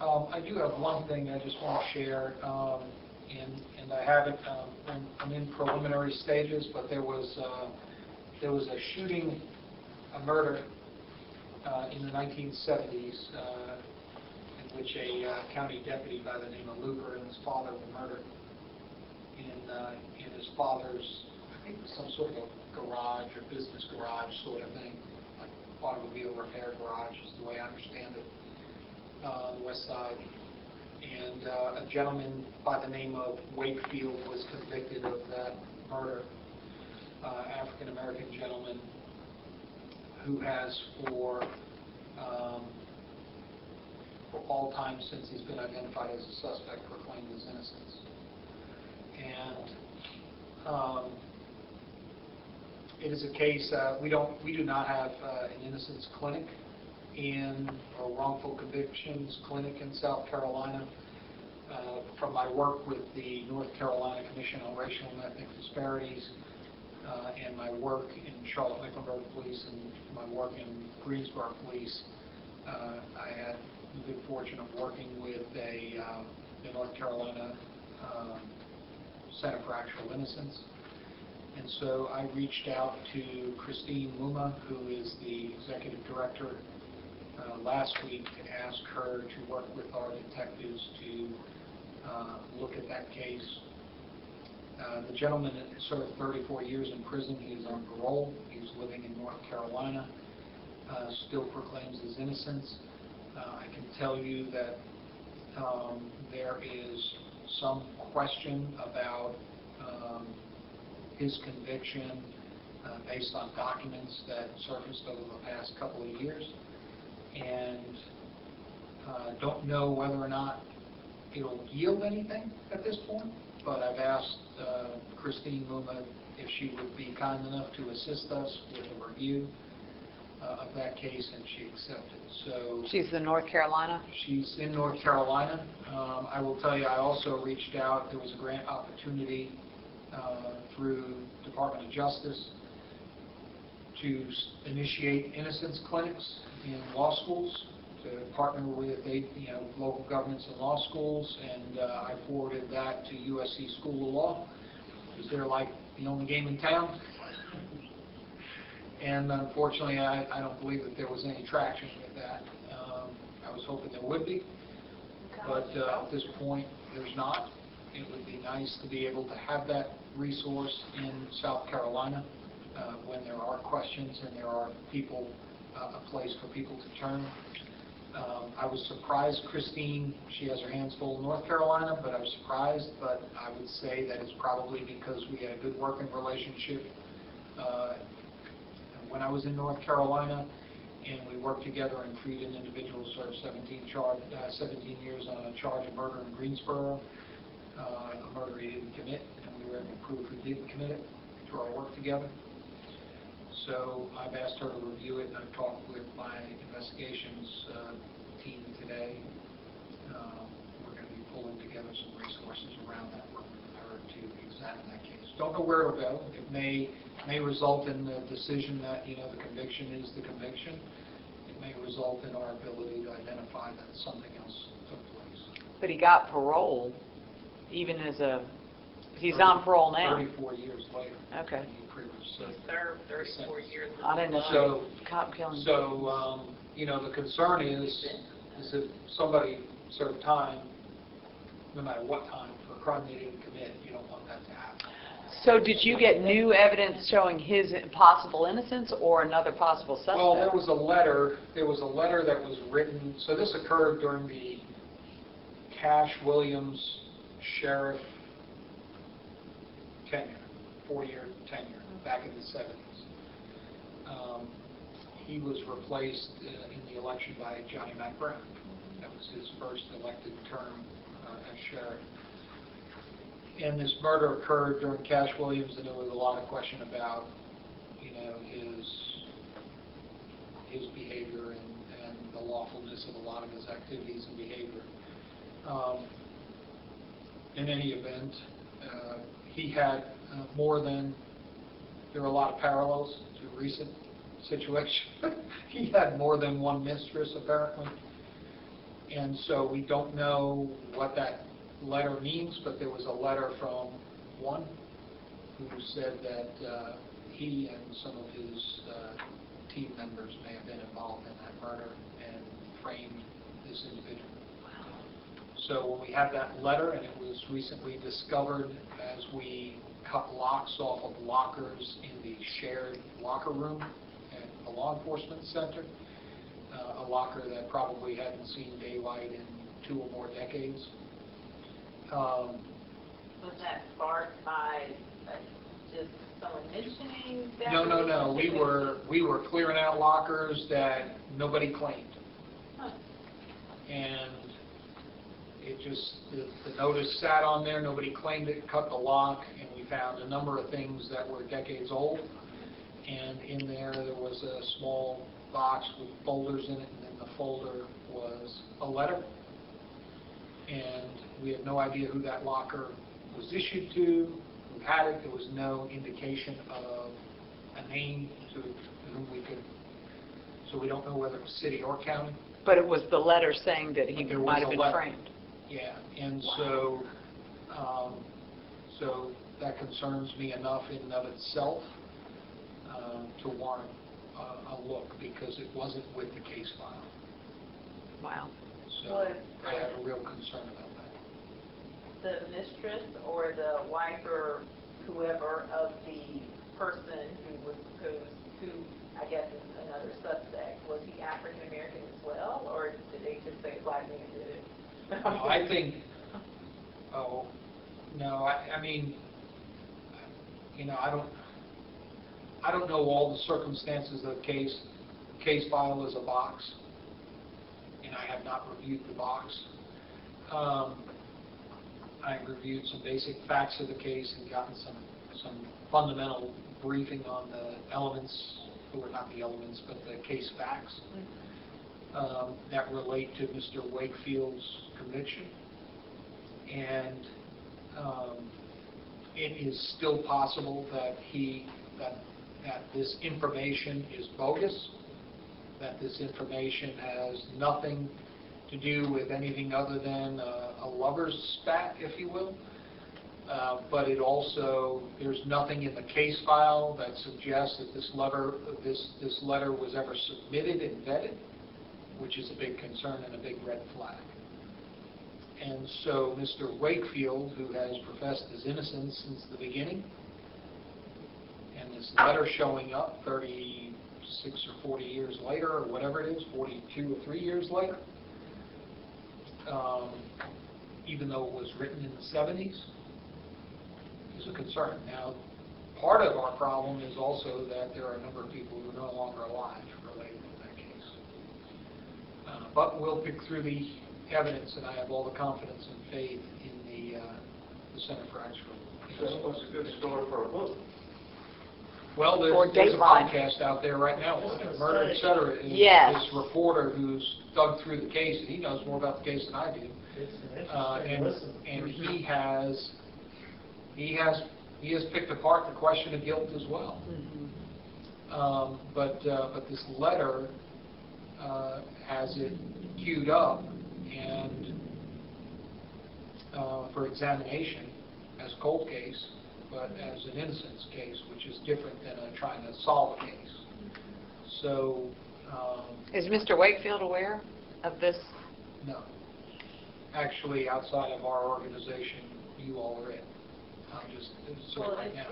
Um, I do have one thing I just want to share, um, and, and I haven't, um, I'm- I'm in preliminary stages, but there was, uh, there was a shooting, a murder uh, in the 1970s, uh, in which a uh, county deputy by the name of Luger and his father were murdered. In, uh, in his father's, I think it was some sort of a garage or business garage sort of thing, like automobile repair garage is the way I understand it, on the west side. And uh, a gentleman by the name of Wakefield was convicted of that murder, uh, African-American gentleman who has for, um, for all time since he's been identified as a suspect proclaimed his innocence. And um, it is a case, uh, we don't, we do not have uh, an innocence clinic in, or wrongful convictions clinic in South Carolina. Uh, From my work with the North Carolina Commission on Racial and Ethnic Disparities, uh, and my work in Charlotte-Mecklenburg Police and my work in Greensboro Police, uh, I had the good fortune of working with a, um, the North Carolina um, Center for Actual Innocence. And so I reached out to Christine Mumma, who is the executive director, uh, last week to ask her to work with our detectives to uh, look at that case. Uh, The gentleman served 34 years in prison. He is on parole. He's living in North Carolina, uh, still proclaims his innocence. Uh, I can tell you that um, there is some question about um, his conviction uh, based on documents that surfaced over the past couple of years. And uh, don't know whether or not it'll yield anything at this point, but I've asked uh, Christine Mumma if she would be kind enough to assist us with a review uh, of that case, and she accepted. So She's in North Carolina? she's in North Carolina. Um, I will tell you, I also reached out, there was a grant opportunity uh, through Department of Justice to initiate innocence clinics in law schools, to partner with, you know, local governments and law schools, and uh, I forwarded that to USC School of Law, because they're like the only game in town. And unfortunately, I, I don't believe that there was any traction with that. Um, I was hoping there would be, but uh, at this point, there's not. It would be nice to be able to have that resource in South Carolina uh, when there are questions and there are people, uh, a place for people to turn. Um, I was surprised Christine, she has her hands full in North Carolina, but I was surprised, but I would say that it's probably because we had a good working relationship uh, when I was in North Carolina, and we worked together and freed an individual served 17 charge, uh, 17 years on a charge of murder in Greensboro, uh, a murder he didn't commit, and we were able to prove he did commit it through our work together. So I've asked her to review it, and I've talked with my investigations uh, team today. Um, We're going to be pulling together some resources around that, working with her to examine that case. Don't know where it'll go. It may, may result in the decision that, you know, the conviction is the conviction. It may result in our ability to identify that something else took place. But he got parole, even as a, he's on parole now? 34 years later. Okay. He previously He served 34 years. I didn't know So- if cop killing. So, um, you know, the concern is, is if somebody served time, no matter what time, for a crime they didn't commit, you don't want that to happen. So did you get new evidence showing his possible innocence or another possible suspect? Well, there was a letter, there was a letter that was written, so this occurred during the Cash Williams sheriff tenure, four-year tenure, back in the seventies. Um, He was replaced uh, in the election by Johnny Mack Brown. That was his first elected term uh, as sheriff. And this murder occurred during Cash Williams, and there was a lot of question about, you know, his his behavior and, and the lawfulness of a lot of his activities and behavior. Um, in any event, uh, he had uh, more than, there are a lot of parallels to recent situation. he had more than one mistress apparently. And so we don't know what that letter means, but there was a letter from one who said that uh, he and some of his uh, team members may have been involved in that murder and framed this individual. So when we had that letter, and it was recently discovered as we cut locks off of lockers in the shared locker room at the law enforcement center, uh, a locker that probably hadn't seen daylight in two or more decades. Um, Was that sparked by uh, just someone mentioning that? No, no, no, we were, we were clearing out lockers that nobody claimed. Huh. And it just, the the notice sat on there, nobody claimed it, cut the lock, and we found a number of things that were decades old. And in there, there was a small box with folders in it, and in the folder was a letter. And we had no idea who that locker was issued to, who had it, there was no indication of a name to whom we could, so we don't know whether it was city or county. But it was the letter saying that he there was might have a been letter. framed. Yeah, and so, um, so that concerns me enough in and of itself um, to warrant a, a look, because it wasn't with the case file. Wow. So Was- I have a real concern about that. The mistress or the wife or whoever of the person who was supposed, who I guess is another suspect, was he African American as well, or did they just say black man did it? No, I think, oh, no, I, I mean, you know, I don't, I don't know all the circumstances of the case. The Case file is a box, and I have not reviewed the box. Um, I've reviewed some basic facts of the case and gotten some, some fundamental briefing on the elements, or not the elements, but the case facts um, that relate to Mr. Wakefield's conviction. And um, it is still possible that he, that, that this information is bogus, that this information has nothing to do with anything other than a a lover's spat, if you will. Uh, But it also, there's nothing in the case file that suggests that this letter, this, this letter was ever submitted and vetted which is a big concern and a big red flag. And so Mr. Wakefield, who has professed his innocence since the beginning, and this letter showing up 36 or 40 years later, or whatever it is, 42 or 3 years later, um, even though it was written in the 70s, is a concern. Now, part of our problem is also that there are a number of people who are no longer alive related to that case. Uh, But we'll pick through the evidence, and I have all the confidence and faith in the, uh, the Center for Actual. That was a good story for a book. Well, Or there's, there's a Dateline. podcast out there right now, on it, Murder, et cetera. and Yes. This reporter who's dug through the case, and he knows more about the case than I do. It's an Uh, interesting And, listen. and he has, he has, he has picked apart the question of guilt as well. Mhm. Um, But, uh, but this letter uh, has it queued up and uh, for examination as a cold case, but as an innocence case, which is different than uh, trying to solve a case. So, um, Is Mr. Wakefield aware of this? no. Actually, outside of our organization, you all are in. I'm just, sort Well, of right it's, now. it's